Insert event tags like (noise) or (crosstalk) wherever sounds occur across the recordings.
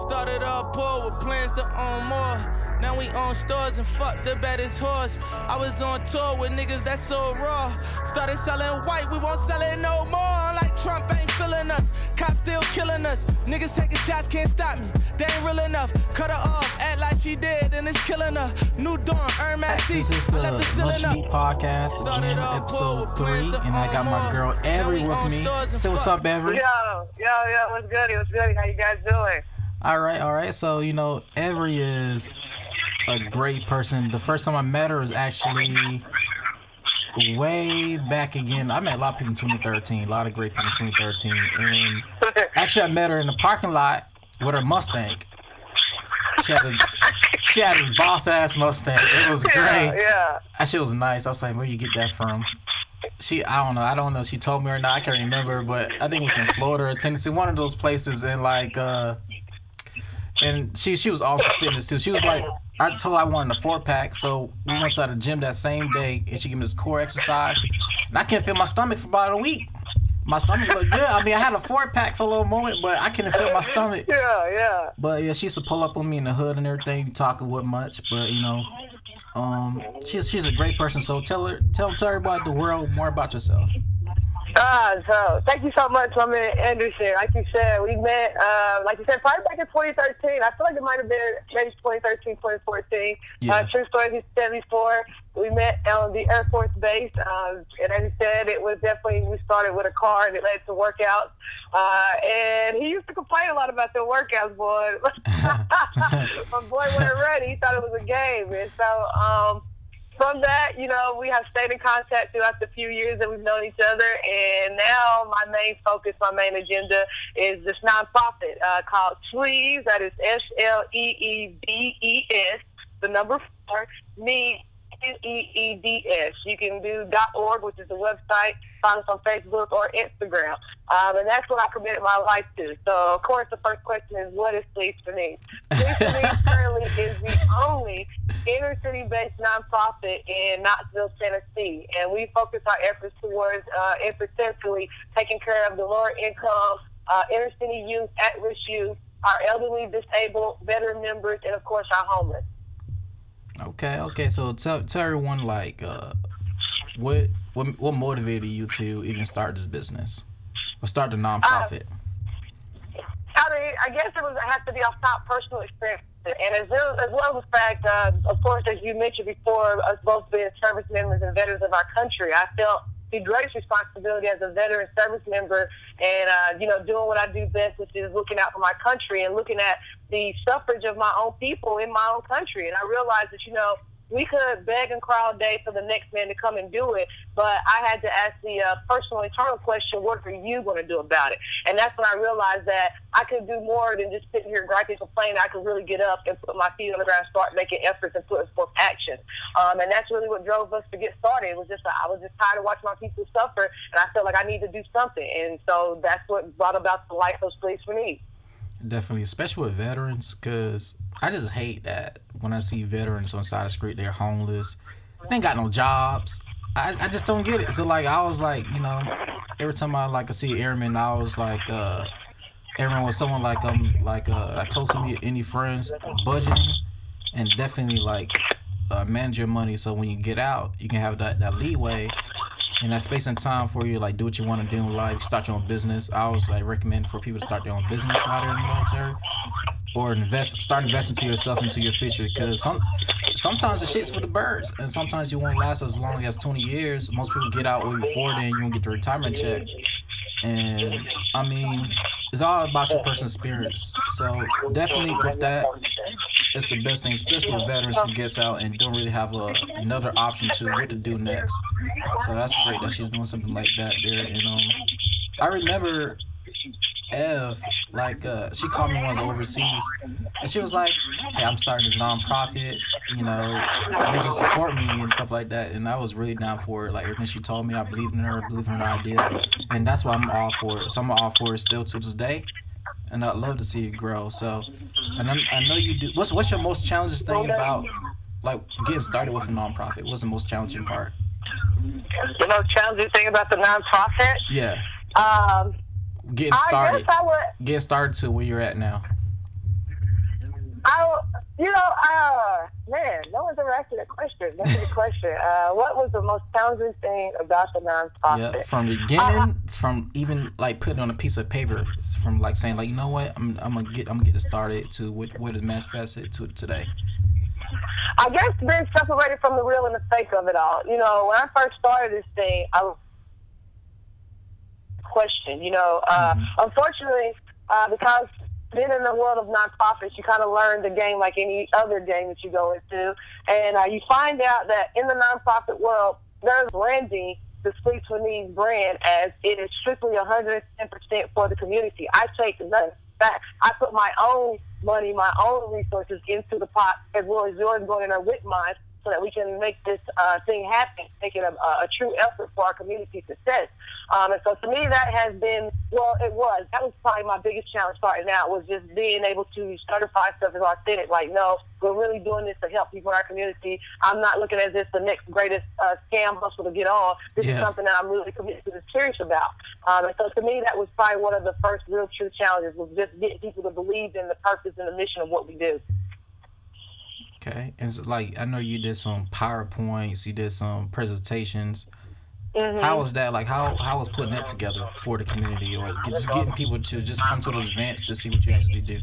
Started off poor with plans to own more. Now we own stores and fuck the baddest horse. I was on tour with niggas that so raw. Started selling white, we won't sell it no more. Like Trump ain't feeling us, cops still killing us. Niggas taking shots, can't stop me. They ain't real enough. Cut her off, act like she did, and it's killing her. New dawn, earn my This is the Lunch Meat Podcast, again, episode three, and I got my girl Avery with me. So what's up, Avery? Yo, yo, yo, what's good? What's good? How you guys doing? All right, all right. So you know, Avery is a great person. The first time I met her was actually way back again. I met a lot of people in 2013, a lot of great people in 2013, and actually I met her in the parking lot with her Mustang. She had this, she had this boss ass Mustang. It was great. Yeah, yeah. That shit was nice. I was like, where you get that from? She, I don't know. I don't know. She told me or not. I can't remember, but I think it was in Florida or Tennessee, one of those places. And like, uh, and she she was to fitness too. She was like, I told her I wanted a four pack, so we went to the gym that same day, and she gave me this core exercise, and I couldn't feel my stomach for about a week. My stomach looked good. I mean, I had a four pack for a little moment, but I couldn't feel my stomach. (laughs) Yeah, yeah. But yeah, she used to pull up on me in the hood and everything, talking with much. But you know, um, she's she's a great person. So tell her, tell tell everybody the world more about yourself. Ah, so thank you so much, my man Anderson. Like you said, we met, uh, like you said, probably back in 2013. I feel like it might have been maybe 2013, 2014. Yeah. Uh, true story, he's 74. We met on the Air Force Base, um, and as you said, it was definitely, we started with a car and it led to workouts. Uh, and he used to complain a lot about the workouts, boy. (laughs) (laughs) my boy wasn't ready. He thought it was a game. And so, um, from that, you know, we have stayed in contact throughout the few years that we've known each other. And now my main focus, my main agenda is this nonprofit uh, called Sleeves. That is S L E E D E S, the number four, me. N-E-E-D-S. You can do .org, which is the website. Find us on Facebook or Instagram. Um, and that's what I committed my life to. So, of course, the first question is, what is Sleeves for Me? Sleeves for Me (laughs) currently is the only inner city-based nonprofit in Knoxville, Tennessee. And we focus our efforts towards, uh, essentially, taking care of the lower income, uh, inner city youth, at-risk youth, our elderly, disabled, veteran members, and, of course, our homeless. Okay, okay. So tell tell everyone like, uh, what what what motivated you to even start this business or start the nonprofit? I mean, I guess it was it has to be off top personal experience, and as well as, well as the fact, uh, of course, as you mentioned before, us both being service members and veterans of our country, I felt the greatest responsibility as a veteran service member, and uh, you know, doing what I do best, which is looking out for my country and looking at the suffrage of my own people in my own country. And I realized that you know we could beg and cry all day for the next man to come and do it, but I had to ask the uh, personal internal question, what are you going to do about it? And that's when I realized that I could do more than just sitting here griping, complaining. I could really get up and put my feet on the ground, start making efforts and putting forth action. Um, and that's really what drove us to get started. It was just, I was just tired of watching my people suffer, and I felt like I need to do something. And so that's what brought about the life of Sleeves for Me. Definitely, especially with veterans, because I just hate that when I see veterans on side of the street, they're homeless, they ain't got no jobs. I, I just don't get it. So like I was like, you know, every time I like I see airmen, I was like, uh, airman was someone like um like uh like close to me, any friends, budgeting, and definitely like uh, manage your money so when you get out, you can have that that leeway and that space and time for you like do what you want to do in life, start your own business. I always like recommend for people to start their own business while they're in the military, or invest, start investing to yourself into your future. Because some, sometimes the shit's for the birds, and sometimes you won't last as long as 20 years. Most people get out way before then. You won't get the retirement check, and I mean, it's all about your personal experience. So definitely with that, it's the best thing, especially with veterans who gets out and don't really have a, another option to what to do next. So that's great that she's doing something like that there. And um, I remember Ev, like uh, she called me once overseas, and she was like, "Hey, I'm starting this nonprofit. You know, they just support me and stuff like that." And I was really down for it. Like everything she told me, I believed in her, believed in her idea, and that's why I'm all for it. So I'm all for it still to this day, and I'd love to see it grow. So, and I, I know you do. What's what's your most challenging thing about like getting started with a nonprofit? What's the most challenging part? The most challenging thing about the nonprofit, Yeah, um, getting started. I guess I would. Get started to where you're at now. I, you know, uh, man, no one's ever asked me that question. That's a good question. Uh, what was the most challenging thing about the nonprofit? Yeah, from the beginning, uh, from even like putting on a piece of paper, from like saying like, you know what, I'm, I'm gonna get, I'm gonna get it started to what, what is manifested to today. I guess being separated from the real and the fake of it all. You know, when I first started this thing, I was question. You know, uh, mm-hmm. unfortunately, uh, because being in the world of nonprofits, you kind of learn the game like any other game that you go into, and uh, you find out that in the nonprofit world, there's branding the Sleeves for Needs brand as it is strictly 110% for the community. I take nothing back. I put my own money, my own resources into the pot as well as yours going in there with mine so that we can make this uh, thing happen, making a, a, true effort for our community success. Um, and so to me, that has been, well, it was. That was probably my biggest challenge starting out was just being able to certify stuff as authentic. Like, no, we're really doing this to help people in our community. I'm not looking at this as the next greatest uh, scam hustle to get on. This yeah. is something that I'm really committed to and serious about. Um, and so to me, that was probably one of the first real true challenges was just getting people to believe in the purpose and the mission of what we do. Okay, and so, like I know you did some powerpoints, you did some presentations. Mm-hmm. How was that? Like how how was putting that together for the community, or just getting people to just come to those events to see what you actually do?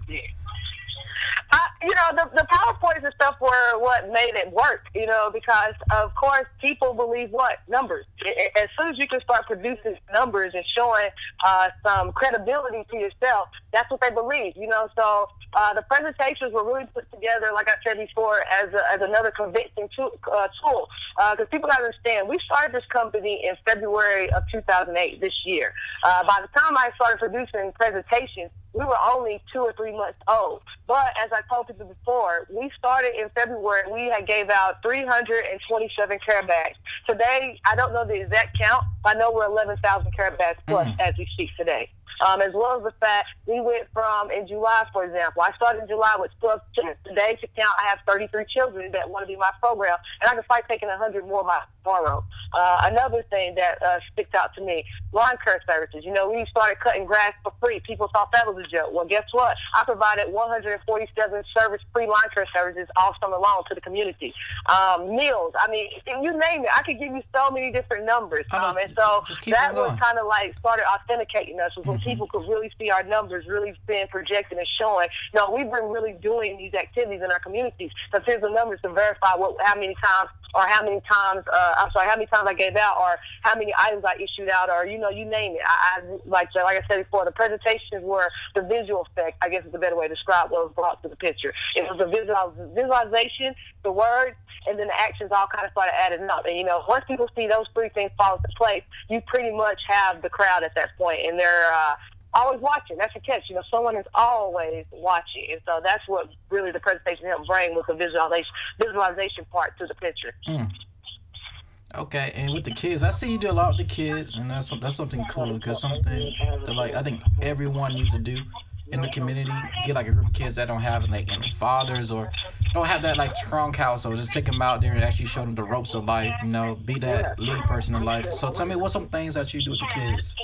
You know, the, the PowerPoints and stuff were what made it work, you know, because of course people believe what? Numbers. As soon as you can start producing numbers and showing uh, some credibility to yourself, that's what they believe, you know. So uh, the presentations were really put together, like I said before, as, a, as another convincing tool. Uh, tool. Because people got to understand, we started this company in February of 2008 this year. Uh, by the time I started producing presentations, we were only two or three months old. But as I told people before, we started in February. We had gave out 327 care bags. Today, I don't know the exact count. I know we're 11,000 care bags plus mm-hmm. as we speak today um, as well as the fact we went from in July, for example. I started in July with 12 children. Today, to count, I have 33 children that want to be my program, and I can fight taking 100 more by tomorrow. Uh, another thing that uh, sticks out to me: lawn care services. You know, we started cutting grass for free. People thought that was a joke. Well, guess what? I provided 147 service-free lawn care services all summer long to the community. Um, meals. I mean, you name it. I could give you so many different numbers. Um, and so that was kind of like started authenticating us. People could really see our numbers really being projected and showing, No, we've been really doing these activities in our communities. So here's the numbers to verify what how many times or how many times uh, I'm sorry, how many times I gave out or how many items I issued out or you know, you name it. I, I like like I said before, the presentations were the visual effect, I guess is a better way to describe what was brought to the picture. It was the visual visualization, the words, and then the actions all kind of started adding up. And you know, once people see those three things fall into place, you pretty much have the crowd at that point, and they're uh, always watching. That's the catch. You know, someone is always watching, and so that's what really the presentation helped bring with the visualization visualization part to the picture. Mm. Okay, and with the kids, I see you do a lot with the kids, and that's that's something cool because something that like I think everyone needs to do in the community. Get like a group of kids that don't have like any fathers or don't have that like strong household. Just take them out there and actually show them the ropes of life. You know, be that lead person in life. So tell me, what's some things that you do with the kids?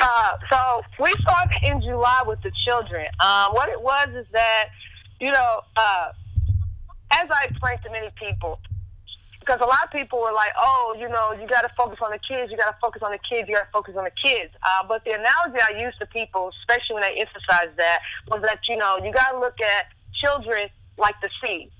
Uh, so we started in July with the children. Um, what it was is that, you know, uh, as I explained to many people, because a lot of people were like, oh, you know, you got to focus on the kids, you got to focus on the kids, you got to focus on the kids. Uh, but the analogy I used to people, especially when I emphasized that, was that, you know, you got to look at children like the seed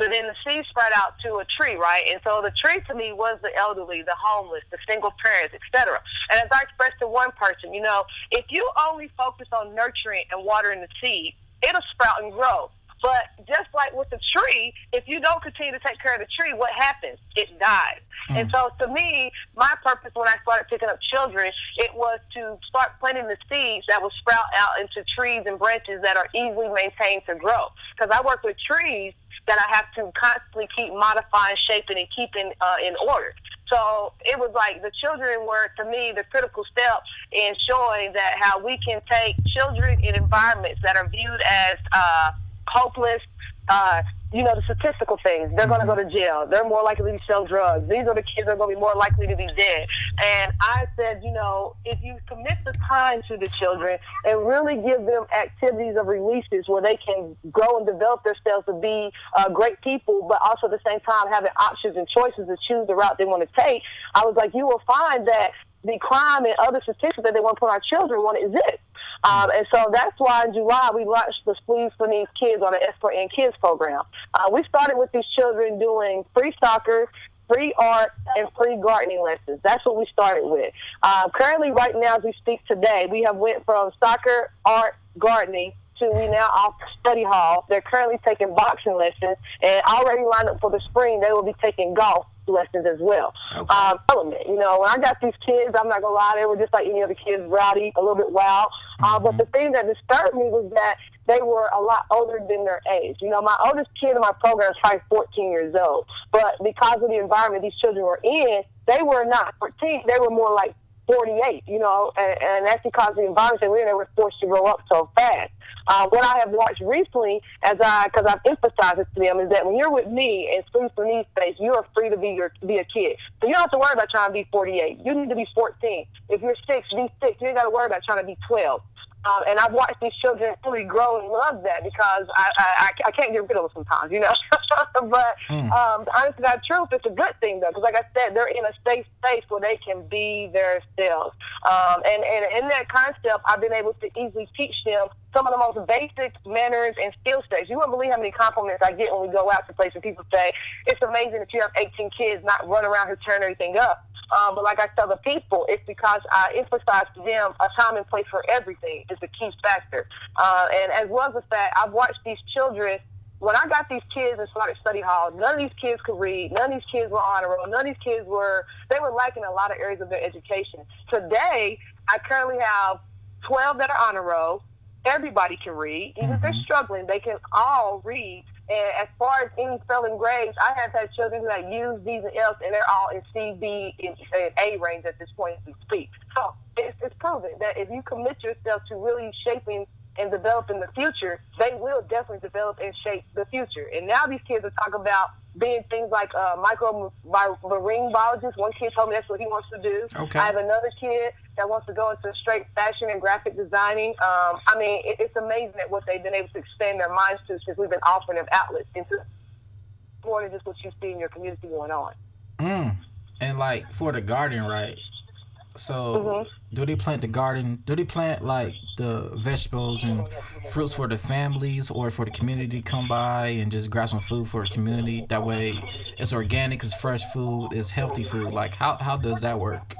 but then the seed spread out to a tree, right? And so the tree to me was the elderly, the homeless, the single parents, etc. And as I expressed to one person, you know, if you only focus on nurturing and watering the seed, it'll sprout and grow. But just like with the tree, if you don't continue to take care of the tree, what happens? It dies. Mm. And so to me, my purpose when I started picking up children, it was to start planting the seeds that will sprout out into trees and branches that are easily maintained to grow. Because I work with trees that I have to constantly keep modifying, shaping, and keeping uh, in order. So it was like the children were, to me, the critical step in showing that how we can take children in environments that are viewed as uh, hopeless, uh, you know, the statistical things. They're going to go to jail. They're more likely to sell drugs. These are the kids that are going to be more likely to be dead. And I said, you know, if you commit the time to the children and really give them activities of releases where they can grow and develop themselves to be uh, great people, but also at the same time having options and choices to choose the route they want to take, I was like, you will find that the crime and other statistics that they want to put on our children won't exist. Um, and so that's why in July we launched the Sleeves for These Kids on the S4N Kids program. Uh, we started with these children doing free soccer, free art, and free gardening lessons. That's what we started with. Uh, currently, right now, as we speak today, we have went from soccer, art, gardening to we now off study hall. They're currently taking boxing lessons, and already lined up for the spring. They will be taking golf lessons as well. Okay. Um, element, you know, when I got these kids, I'm not gonna lie, they were just like any other kids, rowdy, a little bit wild. Uh, mm-hmm. But the thing that disturbed me was that they were a lot older than their age. You know, my oldest kid in my program is probably 14 years old, but because of the environment these children were in, they were not 14. They were more like 48, you know, and, and that's because the environment that we're in, they were forced to grow up so fast. Uh, what I have watched recently, as I, because I've emphasized it to them, is that when you're with me in Sleeves for Needs space, you are free to be your be a kid. So you don't have to worry about trying to be 48. You need to be 14. If you're six, be six. You ain't got to worry about trying to be 12. Um, and I've watched these children really grow and love that because I, I, I can't get rid of them sometimes, you know. (laughs) but mm. um, honestly, that truth, it's a good thing though, because like I said, they're in a safe space where they can be their selves. Um, and, and in that concept, I've been able to easily teach them some of the most basic manners and skill sets. You wouldn't believe how many compliments I get when we go out to places. People say, it's amazing that you have 18 kids, not run around here tearing everything up. Um, but like I tell the people, it's because I emphasize to them a time and place for everything is the key factor. Uh, and as well as the fact, I've watched these children. When I got these kids and started study hall, none of these kids could read. None of these kids were on honor roll. None of these kids were, they were lacking a lot of areas of their education. Today, I currently have 12 that are on honor roll. Everybody can read. Even if they're mm-hmm. struggling, they can all read. And as far as any spelling grades, I have had children that use these and L's, and they're all in C, B, and A range at this point as we speak. So it's, it's proven that if you commit yourself to really shaping and developing the future, they will definitely develop and shape the future. And now these kids are talking about being things like uh, micro marine biologist. One kid told me that's what he wants to do. Okay. I have another kid that wants to go into straight fashion and graphic designing. Um, I mean, it, it's amazing at what they've been able to expand their minds to since we've been offering them outlets into more than just what you see in your community going on. Mm. And like for the garden, right? So, mm-hmm. do they plant the garden? Do they plant like the vegetables and fruits for the families or for the community to come by and just grab some food for the community? That way, it's organic, it's fresh food, it's healthy food. Like, how how does that work?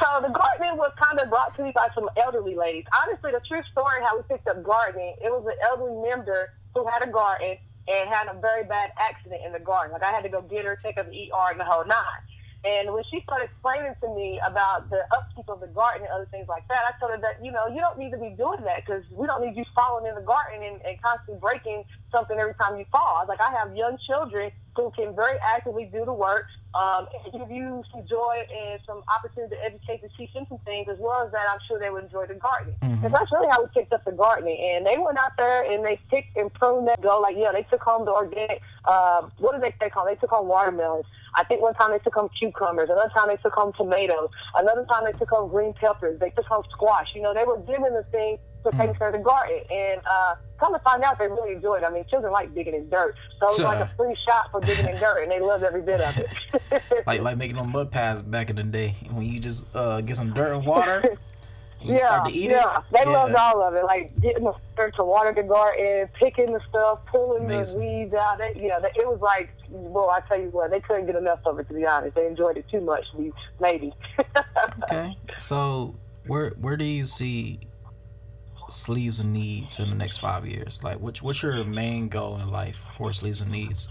So the gardening was kind of brought to me by some elderly ladies. Honestly, the true story how we picked up gardening, it was an elderly member who had a garden and had a very bad accident in the garden. Like I had to go get her, take her to the ER and the whole nine. And when she started explaining to me about the upkeep of the garden and other things like that, I told her that, you know, you don't need to be doing that because we don't need you falling in the garden and, and constantly breaking something every time you fall. I was like, I have young children who can very actively do the work, um, and give you some joy and some opportunity to educate and teach them some things, as well as that I'm sure they would enjoy the gardening. Mm-hmm. That's really how we picked up the gardening. And they went out there and they picked and pruned that go. Like, yeah, they took home the organic, uh, what did they take home? They took home watermelons. I think one time they took home cucumbers. Another time they took home tomatoes. Another time they took home green peppers. They took home squash. You know, they were given the for taking care of the garden. And uh, come to find out, they really enjoyed it. I mean, children like digging in dirt. So it was like a free shot for digging in dirt, and they loved every bit of it. (laughs) like like making them mud pies back in the day when you just uh, get some dirt and water. (laughs) yeah, yeah. They yeah. loved all of it, like getting the dirt to water the garden, picking the stuff, pulling the weeds out. They, you know, they, it was like, well, I tell you what, they couldn't get enough of it. To be honest, they enjoyed it too much. Maybe. (laughs) okay, so where where do you see Sleeves and Needs in the next five years? Like, what's what's your main goal in life for Sleeves and Needs?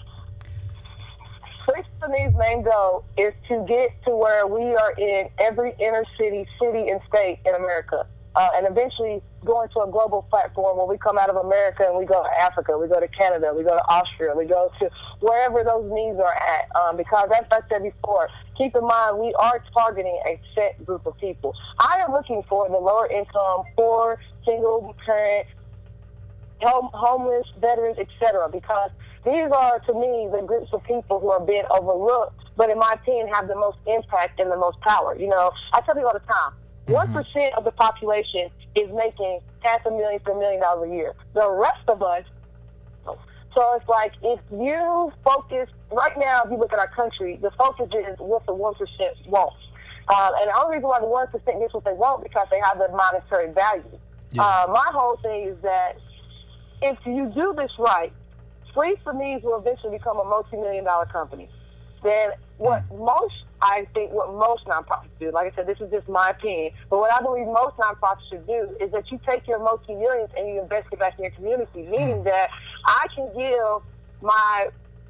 Sleeves and Needs' main goal is to get to where we are in every inner city, city, and state in America. Uh, and eventually going to a global platform where we come out of America and we go to Africa, we go to Canada, we go to Austria, we go to wherever those needs are at. Um, because as I said before, keep in mind we are targeting a set group of people. I am looking for the lower income, poor, single parent, home, homeless, veterans, etc. Because these are, to me, the groups of people who are being overlooked, but in my opinion, have the most impact and the most power. You know, I tell people all the time, one mm-hmm. of the population is making half a million to a million dollars a year. The rest of us. So it's like if you focus right now, if you look at our country, the focus is what the one percent wants. Um, and the only reason why the one percent gets what they want because they have the monetary value. Yeah. Uh, my whole thing is that if you do this right, Free for Me's will eventually become a multi-million dollar company. Then what mm. most, I think, what most nonprofits do, like I said, this is just my opinion, but what I believe most nonprofits should do is that you take your multi-millions and you invest it back in your community, meaning mm. that I can give my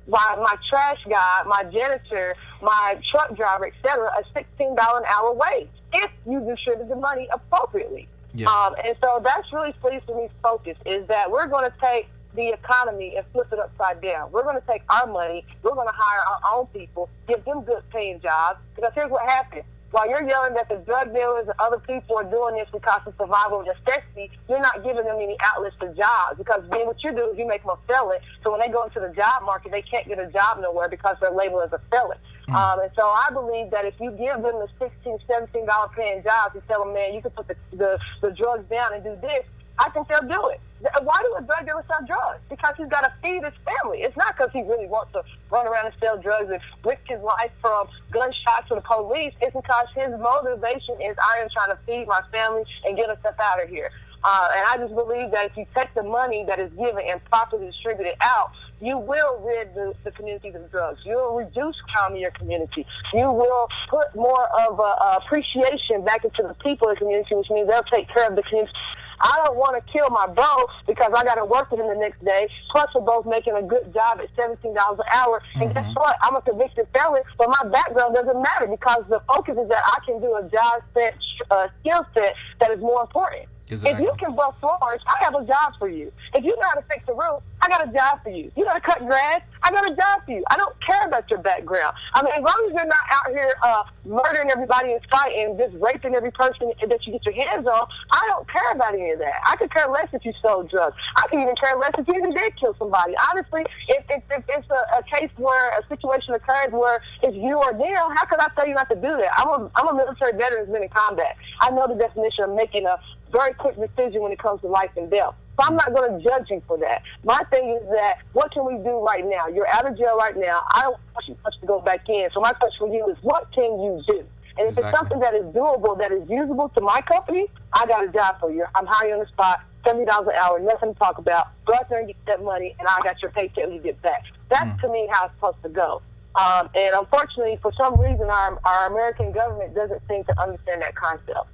my, my trash guy, my janitor, my truck driver, etc., a sixteen dollar an hour wage if you distribute the money appropriately. Yeah. Um, and so that's really for Me's focus is that we're going to take the economy and flip it upside down. We're going to take our money, we're going to hire our own people, give them good paying jobs. Because here's what happens. While you're yelling that the drug dealers and other people are doing this because of survival necessity, you're not giving them any outlets for jobs. Because then what you do is you make them a felon. So when they go into the job market, they can't get a job nowhere because they're labeled as a felon. Mm. Um, and so I believe that if you give them the $16, $17 paying jobs, you tell them, man, you can put the, the, the drugs down and do this, I think they'll do it. Why do a drug dealer sell drugs? Because he's got to feed his family. It's not because he really wants to run around and sell drugs and risk his life from gunshots from the police. It's because his motivation is I am trying to feed my family and get us stuff out of here. Uh, and I just believe that if you take the money that is given and properly distribute it out, you will rid the, the communities of drugs. You will reduce crime in your community. You will put more of a, appreciation back into the people of the community, which means they'll take care of the community I don't want to kill my bro because I got to work with him the next day. Plus, we're both making a good job at $17 an hour. And mm-hmm. guess what? I'm a convicted felon, but my background doesn't matter because the focus is that I can do a job set, uh, skill set that is more important. Exactly. If you can bust floors, I have a job for you. If you know how to fix a roof, I got a job for you. You know how to cut grass, I got a job for you. I don't care about your background. I mean, as long as you're not out here uh, murdering everybody and just raping every person that you get your hands on, I don't care about any of that. I could care less if you sold drugs. I could even care less if you even did kill somebody. Honestly, if, if, if it's a, a case where a situation occurs where it's you or them, how could I tell you not to do that? I'm a, I'm a military veteran who's been in combat. I know the definition of making a very quick decision when it comes to life and death. So I'm not going to judge you for that. My thing is that what can we do right now? You're out of jail right now. I don't want you to go back in. So my question for you is, what can you do? And if exactly. it's something that is doable, that is usable to my company, I got a job for you. I'm hiring on the spot, seventy dollars an hour, nothing to talk about. Go out there and get that money, and I got your paycheck when you get back. That's mm. to me how it's supposed to go. Um, and unfortunately, for some reason, our our American government doesn't seem to understand that concept.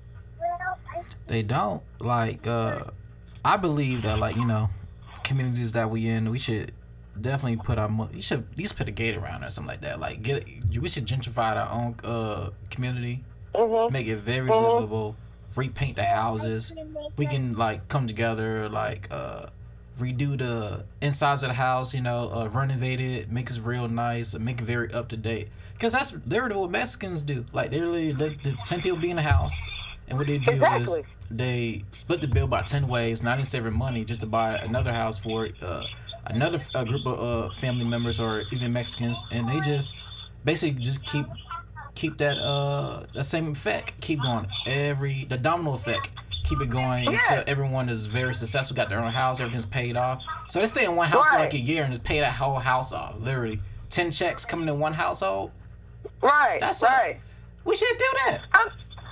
They don't like. uh I believe that like you know, communities that we in, we should definitely put our we should at least put a gate around or something like that. Like get we should gentrify our own uh community, mm-hmm. make it very mm-hmm. livable, repaint the houses. We can like come together like uh redo the insides of the house, you know, uh, renovate it, make it real nice, make it very up to date. Cause that's literally what Mexicans do. Like they literally let the ten people be in the house, and what they do exactly. is they split the bill by 10 ways, not even saving money just to buy another house for uh, another uh, group of uh, family members or even Mexicans, and they just basically just keep keep that uh that same effect keep going. Every the domino effect keep it going yeah. until everyone is very successful got their own house everything's paid off. So they stay in one house right. for like a year and just pay that whole house off literally. 10 checks coming in one household? Right that's right. A, we should do that. I'm,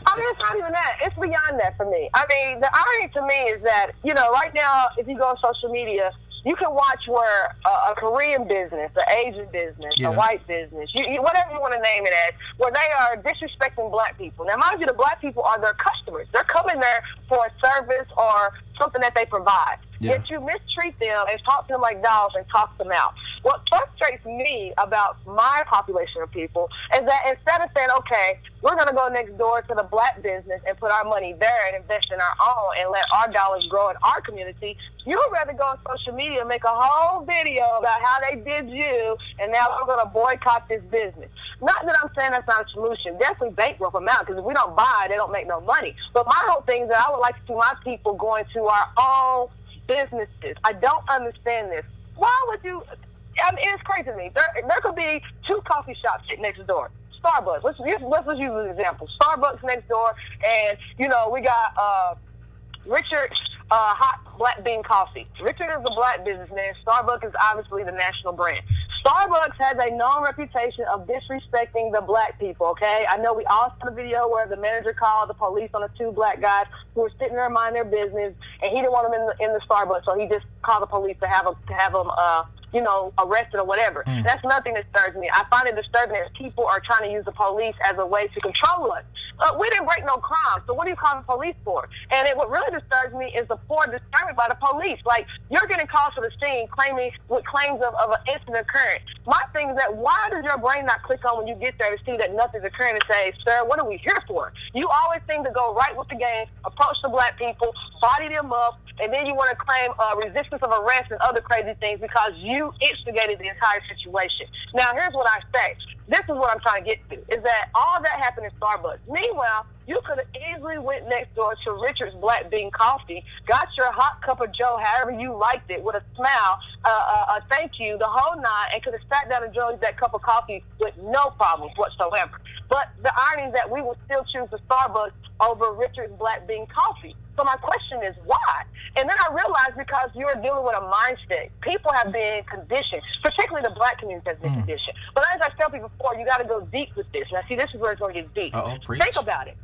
I mean, it's not even that. It's beyond that for me. I mean, the irony to me is that, you know, right now, if you go on social media, you can watch where a, a Korean business, an Asian business, yeah. a white business, you, you, whatever you want to name it as, where they are disrespecting black people. Now, mind you, the black people are their customers. They're coming there for a service or something that they provide. Yeah. Yet you mistreat them and talk to them like dogs and toss them out. What frustrates me about my population of people is that instead of saying, okay, we're going to go next door to the black business and put our money there and invest in our own and let our dollars grow in our community, you would rather go on social media and make a whole video about how they did you and now we're going to boycott this business. Not that I'm saying that's not a solution. Definitely bankrupt them out because if we don't buy, they don't make no money. But my whole thing is that I would like to see my people going to our own businesses. I don't understand this. Why would you? I mean, it's crazy to me. There, there could be two coffee shops next door. Starbucks. Let's let's, let's use an example. Starbucks next door, and you know we got uh, Richard uh, Hot Black Bean Coffee. Richard is a black businessman. Starbucks is obviously the national brand. Starbucks has a known reputation of disrespecting the black people, okay? I know we all saw the video where the manager called the police on the two black guys who were sitting there minding their business, and he didn't want them in the, in the Starbucks, so he just called the police to have, a, to have them uh, you know, arrested or whatever. Mm. That's nothing that disturbs me. I find it disturbing that people are trying to use the police as a way to control us. Uh, we didn't break no crime, so what do you call the police for? And it, what really disturbs me is the poor discernment by the police. Like, you're getting calls to the scene claiming with claims of, of an incident occurring. My thing is that why does your brain not click on when you get there to see that nothing's occurring and say, sir, what are we here for? You always seem to go right with the game, approach the black people, body them up, and then you want to claim uh, resistance of arrest and other crazy things because you instigated the entire situation. Now, here's what I say. This is what I'm trying to get to, is that all that happened in Starbucks. Meanwhile, you could have easily went next door to Richard's Black Bean Coffee, got your hot cup of Joe however you liked it with a smile, uh, uh, uh, thank you, the whole nine, and could have sat down and enjoyed that cup of coffee with no problems whatsoever. But the irony is that we would still choose the Starbucks over Richard's Black Bean Coffee. So my question is why? And then I realized because you're dealing with a mindset. People have been conditioned, particularly the black community has been mm. conditioned. But as I tell people before, you got to go deep with this. Now, see, this is where it's going to get deep. Uh-oh, Think about it.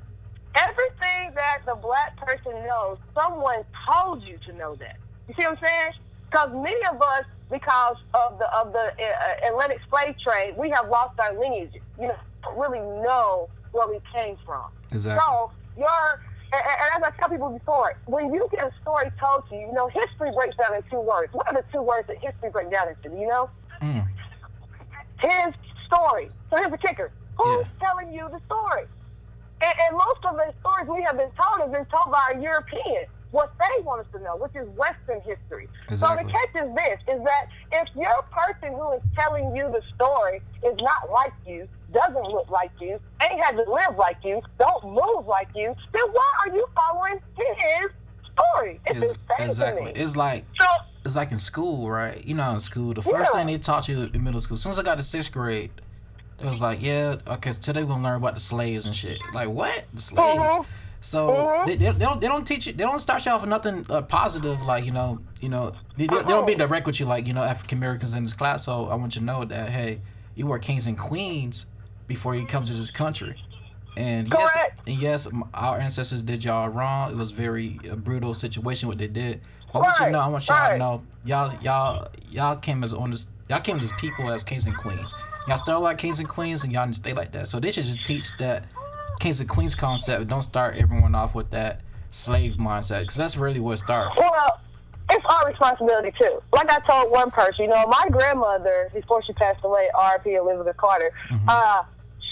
Everything that the black person knows, someone told you to know that. You see what I'm saying? Because many of us, because of the of the uh, Atlantic slave trade, we have lost our lineage. You know, really know where we came from. Exactly. So your and, and, as I tell people before, when you get a story told to you, you know, history breaks down in two words. What are the two words that history breaks down into? Do you know? Mm. His story. So here's the kicker. Who's yeah. telling you the story? And, and, most of the stories we have been told have been told by a European. What they want us to know, which is Western history. Exactly. So the catch is this: is that if your person who is telling you the story is not like you, doesn't look like you, ain't had to live like you, don't move like you, then why are you following his story? It's, insane exactly. It's like so, it's like in school, right? You know, in school, the first yeah. thing they taught you in middle school, as soon as I got to sixth grade, it was like, yeah, okay, today we're gonna learn about the slaves and shit. Like what? The slaves. Mm-hmm. So mm-hmm. they, they, they, don't they don't teach you they don't start you off with nothing uh, positive like you know you know they, they, they don't be direct with you like you know African Americans in this class. So I want you to know that hey, you were kings and queens before he comes to this country. And yes, and yes, our ancestors did y'all wrong. It was very a brutal situation what they did. But right. I want you to know, I want y'all right. to know, y'all, y'all, y'all came as on this, y'all came as people as kings and queens. Y'all still like kings and queens, and y'all stay like that. So they should just teach that kings and queens concept. Don't start everyone off with that slave mindset, because that's really what starts. Well, it's our responsibility too. Like I told one person, you know, my grandmother before she passed away, R.P. Elizabeth Carter. Mm-hmm. Uh,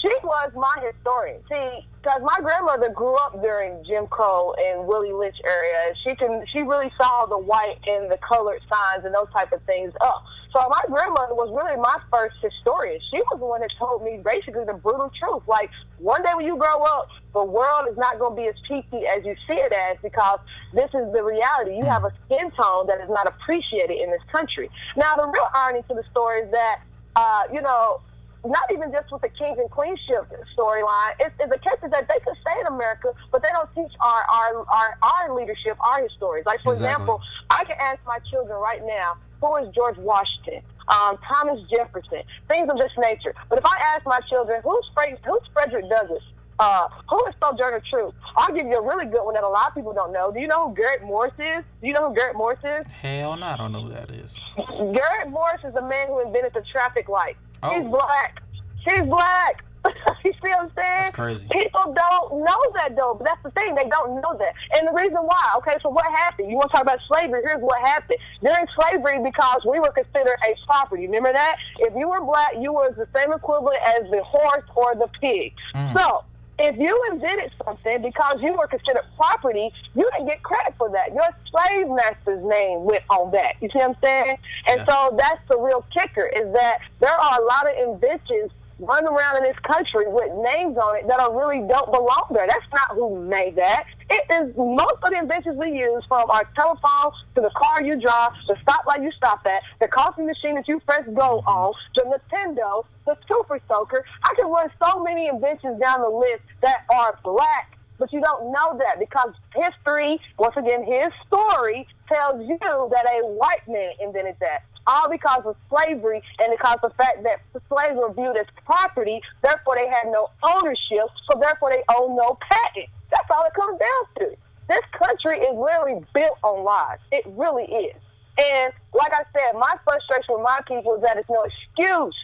she was my historian. See, because my grandmother grew up during Jim Crow and Willie Lynch area. She can she really saw the white and the colored signs and those type of things up. So my grandmother was really my first historian. She was the one that told me basically the brutal truth. Like one day when you grow up, the world is not going to be as peaky as you see it as because this is the reality. You have a skin tone that is not appreciated in this country. Now the real irony to the story is that uh, you know not even just with the kings and queenship storyline. It's, it's a case that they could stay in America, but they don't teach our our our, our leadership, our histories. Like for exactly. example, I can ask my children right now, who is George Washington? Um, Thomas Jefferson, things of this nature. But if I ask my children, who's Fred, who's Frederick Douglass? Uh, who is Sojourner Truth? I'll give you a really good one that a lot of people don't know. Do you know who Garrett Morris is? Do you know who Garrett Morris is? Hell no, I don't know who that is. Garrett Morris is the man who invented the traffic light. Oh. He's black. She's black. (laughs) you see what I'm saying? That's crazy. People don't know that though, but that's the thing. They don't know that. And the reason why, okay, so what happened? You want to talk about slavery? Here's what happened. During slavery, because we were considered a property. Remember that? If you were black, you were the same equivalent as the horse or the pig. Mm. So if you invented something because you were considered property, you didn't get credit for that. Your slave master's name went on that. You see what I'm saying? And yeah. so that's the real kicker is that there are a lot of inventions run around in this country with names on it that are really don't belong there. That's not who made that. It is most of the inventions we use from our telephone to the car you drive, the stoplight you stop at, the coffee machine that you press go on, the Nintendo, the Super Soaker. I can run so many inventions down the list that are black but you don't know that because history, once again, his story tells you that a white man invented that all because of slavery and because of the fact that slaves were viewed as property, therefore they had no ownership, so therefore they own no patent. That's all it comes down to. This country is literally built on lies. It really is. And like I said, my frustration with my people is that it's no excuse.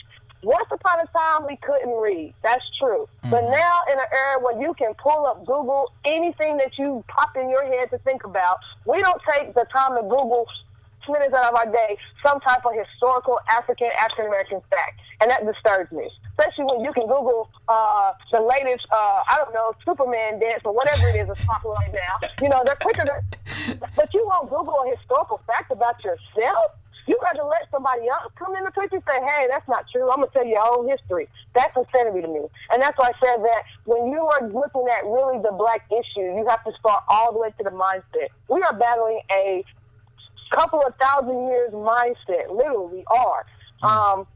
Once upon a time, we couldn't read. That's true. Mm-hmm. But now, in an era where you can pull up Google anything that you pop in your head to think about, we don't take the time to Google minutes out of our day some type of historical African African American fact, and that disturbs me. Especially when you can Google uh, the latest, uh, I don't know, Superman dance or whatever it is that's popular right now. You know, they're quicker to, (laughs) but you won't Google a historical fact about yourself. You got to let somebody else come in the picture and say, hey, that's not true. I'm going to tell you your whole history. That's insanity to me. And that's why I said that when you are looking at really the black issue, you have to start all the way to the mindset. We are battling a couple of thousand years mindset. Literally are. Um,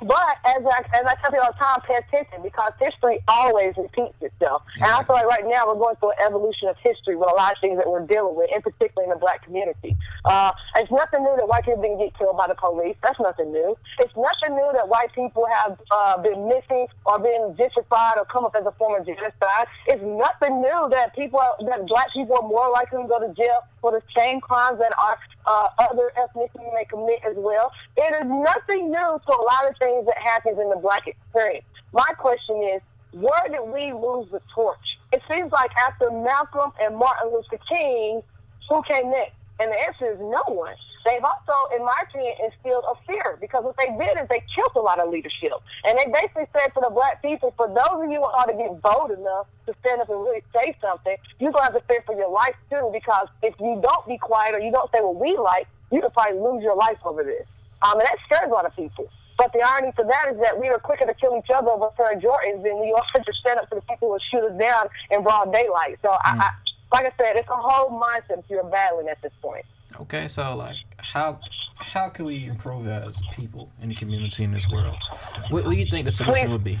but as I, as I tell people all the time, pay attention because history always repeats itself. And I feel like right now we're going through an evolution of history with a lot of things that we're dealing with, in particular in the black community. Uh, it's nothing new that white people didn't get killed by the police. That's nothing new. It's nothing new that white people have uh, been missing or been gentrified or come up as a form of genocide. It's nothing new that people are, that black people are more likely to go to jail for the same crimes that our uh, other ethnicities may commit as well. It is nothing new to a lot of things that happens in the black experience. My question is, where did we lose the torch? It seems like after Malcolm and Martin Luther King, who came next? And the answer is no one. They've also, in my opinion, instilled a fear because what they did is they killed a lot of leadership. And they basically said to the black people, for those of you who ought to get bold enough to stand up and really say something, you're going to have to fear for your life too because if you don't be quiet or you don't say what we like, you could probably lose your life over this. Um, and that scares a lot of people. But the irony to that is that we are quicker to kill each other over Prayer Jordans than we are to stand up for the people who shoot us down in broad daylight. So, mm. I, I, like I said, it's a whole mindset you're battling at this point. Okay, so like, how how can we improve as people in the community in this world? What, what do you think the solution please, would be?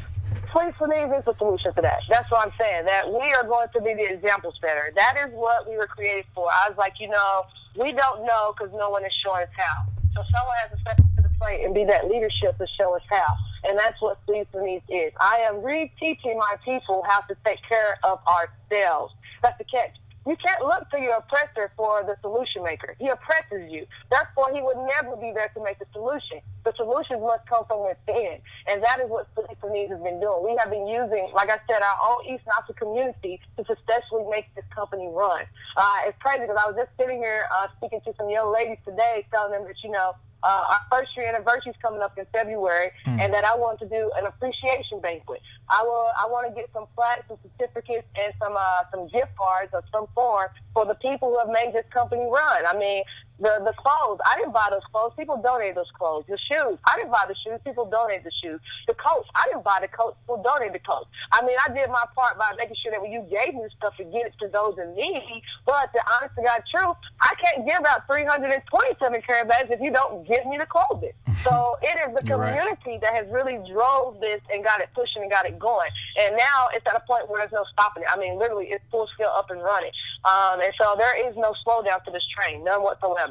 Please believe is the solution to that. That's what I'm saying. That we are going to be the example setter. That is what we were created for. I was like, you know, we don't know because no one is showing us how. So someone has to step up to the plate and be that leadership to show us how. And that's what Sleeves for Needs is. I am reteaching my people how to take care of ourselves. That's the catch. You can't look to your oppressor for the solution maker. He oppresses you. Therefore, he would never be there to make the solution. The solutions must come from within. And that is what Sleep has been doing. We have been using, like I said, our own East Knoxville community to successfully make this company run. Uh, it's crazy because I was just sitting here uh, speaking to some young ladies today, telling them that, you know, uh, our first year anniversary is coming up in February, mm. and that I want to do an appreciation banquet. I will. I want to get some plaques, some certificates, and some uh, some gift cards of some form for the people who have made this company run. I mean, the the clothes. I didn't buy those clothes. People donated those clothes. The shoes. I didn't buy the shoes. People donated the shoes. The coats. I didn't buy the coats. People donated the coats. I mean, I did my part by making sure that when you gave me stuff to get it to those in need. But the honest to God truth, I can't give out 327 care bags if you don't give me the clothing. (laughs) So it is the community right. that has really drove this and got it pushing and got it going. And now it's at a point where there's no stopping it. I mean, literally, it's full scale up and running. Um, and so there is no slowdown to this train, none whatsoever.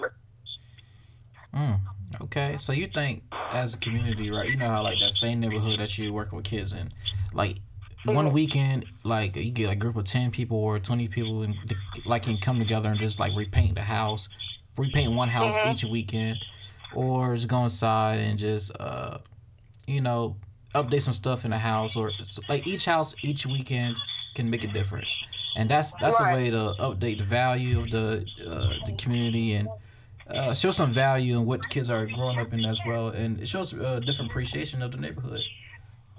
Mm, okay, so you think as a community, right? You know how like that same neighborhood that you're working with kids in, like one mm-hmm. weekend, like you get a group of ten people or twenty people, and like can come together and just like repaint the house, repaint one house mm-hmm. each weekend, or just go inside and just uh, you know, update some stuff in the house, or like each house each weekend can make a difference, and that's that's right. a way to update the value of the uh, the community and uh, show some value in what the kids are growing up in as well, and it shows a different appreciation of the neighborhood.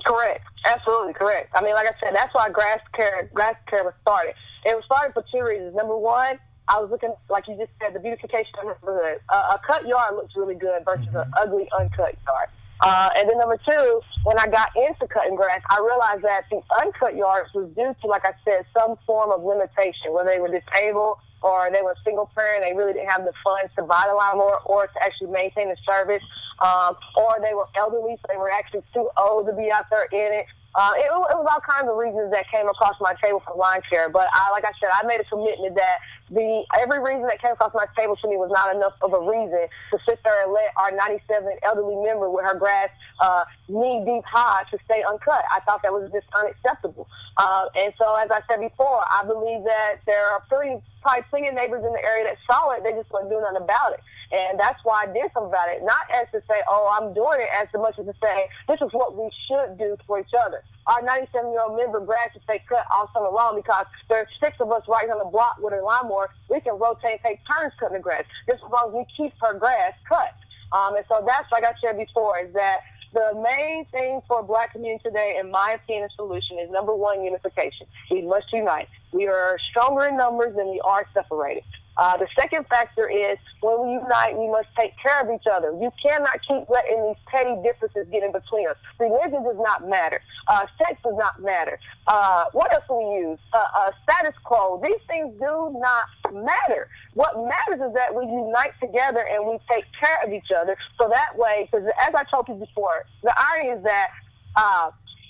Correct, absolutely correct. I mean, like I said, that's why grass care grass care was started. It was started for two reasons. Number one, I was looking, like you just said, the beautification of the neighborhood. Uh, a cut yard looks really good versus mm-hmm. an ugly uncut yard. Uh, and then number two, when I got into cutting grass, I realized that the uncut yards was due to, like I said, some form of limitation, whether they were disabled or they were single parent, they really didn't have the funds to buy the lawnmower or to actually maintain the service, um, or they were elderly, so they were actually too old to be out there in it. Uh, it, it was all kinds of reasons that came across my table for lawn care, but I, like I said, I made a commitment that the every reason that came across my table to me was not enough of a reason to sit there and let our 97 elderly member with her grass uh, knee deep high to stay uncut. I thought that was just unacceptable. Uh, and so, as I said before, I believe that there are pretty probably plenty of neighbors in the area that saw it. They just weren't doing nothing about it. And that's why I did something about it. Not as to say, oh, I'm doing it, as much as to say, this is what we should do for each other. Our 97 year old member grass should stay cut all summer long because there's six of us right on the block with a lawnmower. We can rotate, take turns cutting the grass, just as long as we keep her grass cut. Um, and so that's like I said before, is that the main thing for black community today, in my opinion, solution is number one, unification. We must unite. We are stronger in numbers than we are separated. Uh, the second factor is when we unite, we must take care of each other. You cannot keep letting these petty differences get in between us. Religion does not matter. Uh, sex does not matter. Uh, what else do we use? Uh, uh, status quo. These things do not matter. What matters is that we unite together and we take care of each other. So that way, because as I told you before, the irony is that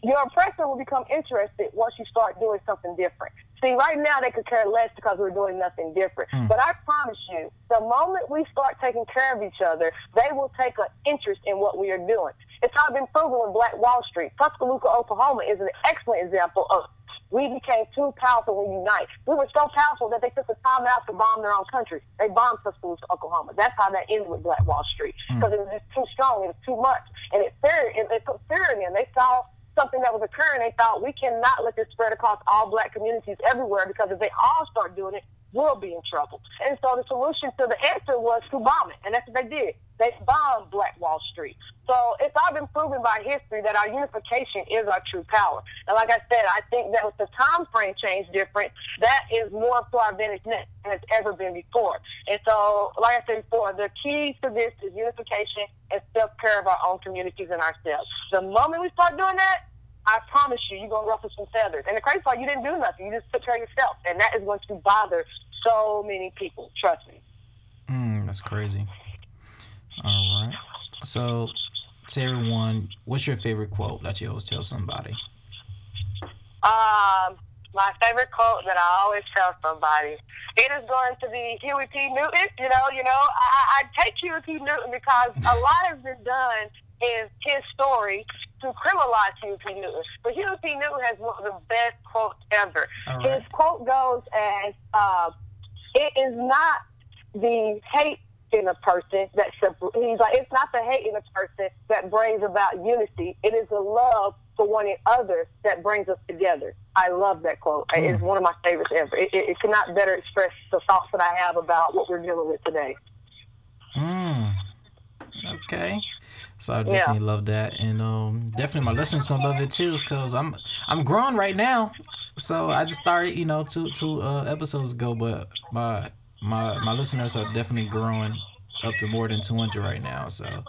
your oppressor will become interested once you start doing something different. See, right now they could care less because we're doing nothing different. Mm. But I promise you, the moment we start taking care of each other, they will take an interest in what we are doing. It's all been proven with Black Wall Street. Tuscaloosa, Oklahoma is an excellent example of we became too powerful when we unite. We were so powerful that they took the time out to bomb their own country. They bombed Tuscaloosa, Oklahoma. That's how that ended with Black Wall Street because mm. it was just too strong. It was too much, and it feared. It, it put fear in them. They saw something that was occurring, they thought we cannot let this spread across all black communities everywhere because if they all start doing it, we'll be in trouble. And so the solution to the answer was to bomb it, and that's what they did. They bombed Black Wall Street. So it's all been proven by history that our unification is our true power. And like I said, I think that with the time frame change different, that is more for our advantage than it's ever been before. And so, like I said before, the key to this is unification and self care of our own communities and ourselves. The moment we start doing that, I promise you, you're gonna ruffle some feathers. And the crazy part, you didn't do nothing. You just took care of yourself, and that is going to bother so many people. Trust me. Mm, that's crazy. All right. So, to everyone, what's your favorite quote that you always tell somebody? Um, my favorite quote that I always tell somebody, it is going to be Huey P. Newton. You know, you know, I, I take Huey P. Newton because a (laughs) lot has been done in his story to criminalize Huey P. Newton. But Huey P. Newton has one of the best quotes ever. Right. His quote goes as, uh, "It is not the hate in a person that he's like it's not the hate in a person that brings about unity. It is the love for one another that brings us together. I love that quote. Mm. It's one of my favorites ever. It, it, it, cannot better express the thoughts that I have about what we're dealing with today. Mm. Okay. So I definitely yeah. love that, and um, definitely my listeners gonna love it too, because I'm I'm growing right now. So I just started, you know, two two uh, episodes ago, but my my my listeners are definitely growing up to more than 200 right now. So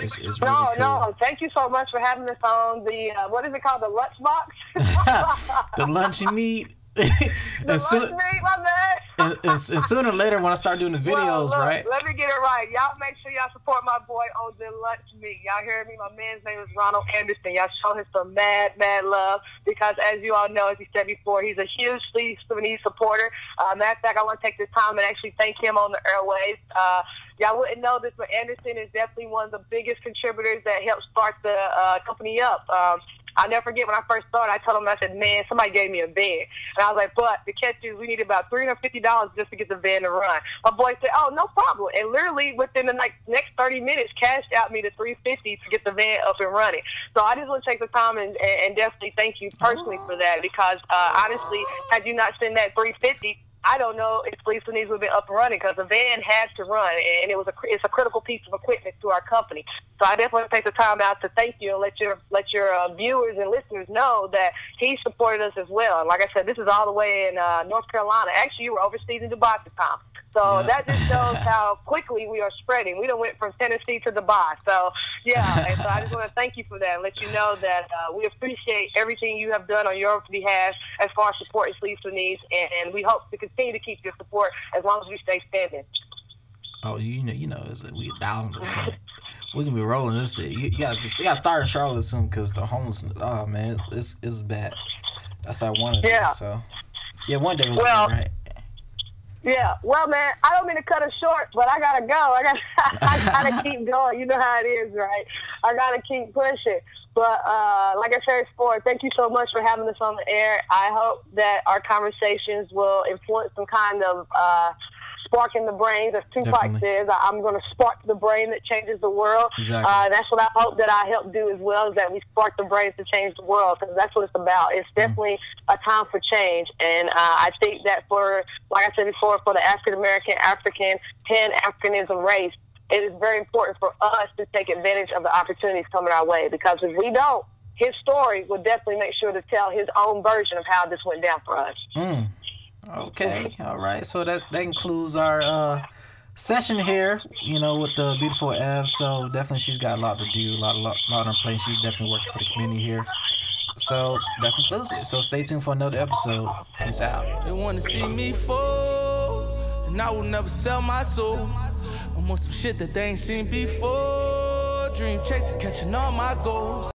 it's, it's really no, cool. no. Thank you so much for having us on the uh, what is it called? The lunch box. (laughs) the lunch meat. The soon, meat, my man. and, and, and, sooner or later, when I start doing the videos, well, look, right? Let me get it right. Y'all make sure y'all support my boy on the lunch meat. Y'all hear me? My man's name is Ronald Anderson. Y'all show him some mad, mad love because, as you all know, as he said before, he's a huge Steve supporter. Uh, matter of fact, I want to take this time and actually thank him on the airways. Uh, y'all wouldn't know this, but Anderson is definitely one of the biggest contributors that helped start the uh, company up. Um, I'll never forget when I first started, I told him, I said, man, somebody gave me a van. And I was like, but the catch is we need about $350 just to get the van to run. My boy said, oh, no problem. And literally within the like, next 30 minutes, cashed out me the 350 to get the van up and running. So I just want to take the time and, and definitely thank you personally for that because uh, honestly, had you not sent that 350, I don't know if Sleeves for Needs would been up and running because the van had to run, and it was a it's a critical piece of equipment to our company. So I definitely take the time out to thank you and let your let your uh, viewers and listeners know that he supported us as well. And like I said, this is all the way in uh, North Carolina. Actually, you were overseas in Dubai at the time. So Yeah. that just shows (laughs) how quickly we are spreading. We done went from Tennessee to Dubai. So yeah, (laughs) and so I just want to thank you for that and let you know that uh, we appreciate everything you have done on your behalf as far as supporting Sleeves for Needs, and, and we hope to continue to keep your support as long as we stay standing. Oh, you know, you know, it's we a thousand percent. We can be rolling this shit. You, you got, to start in Charlotte soon because the homeless. Oh man, it's it's bad. That's what I wanted. Yeah. So, yeah, one day we'll Well- it right. Yeah, well, man, I don't mean to cut it short, but I gotta go. I got, (laughs) I gotta (laughs) keep going. You know how it is, right? I gotta keep pushing. But uh, like I said before, thank you so much for having us on the air. I hope that our conversations will influence some kind of uh, spark in the brains, as Tupac Definitely. says. I- I'm going to spark the brain that changes the world. Exactly. Uh, that's what I hope that I help do as well, is that we spark the brains to change the world, because that's what it's about. It's definitely a time for change, and uh, I think that for, like I said before, for the African American, African, Pan Africanism race, it is very important for us to take advantage of the opportunities coming our way, because if we don't, his story will definitely make sure to tell his own version of how this went down for us. Mm. Okay, all right. So that that includes our uh, session here. You know, with the beautiful Ev. So definitely, she's got a lot to do, a lot, a lot, lot on her plate. She's definitely working for the community here. So that's it. So stay tuned for another episode. Peace out. They wanna see me fall, and I will never sell my soul. I'm on some shit that they ain't seen before. Dream chasing, catching all my goals.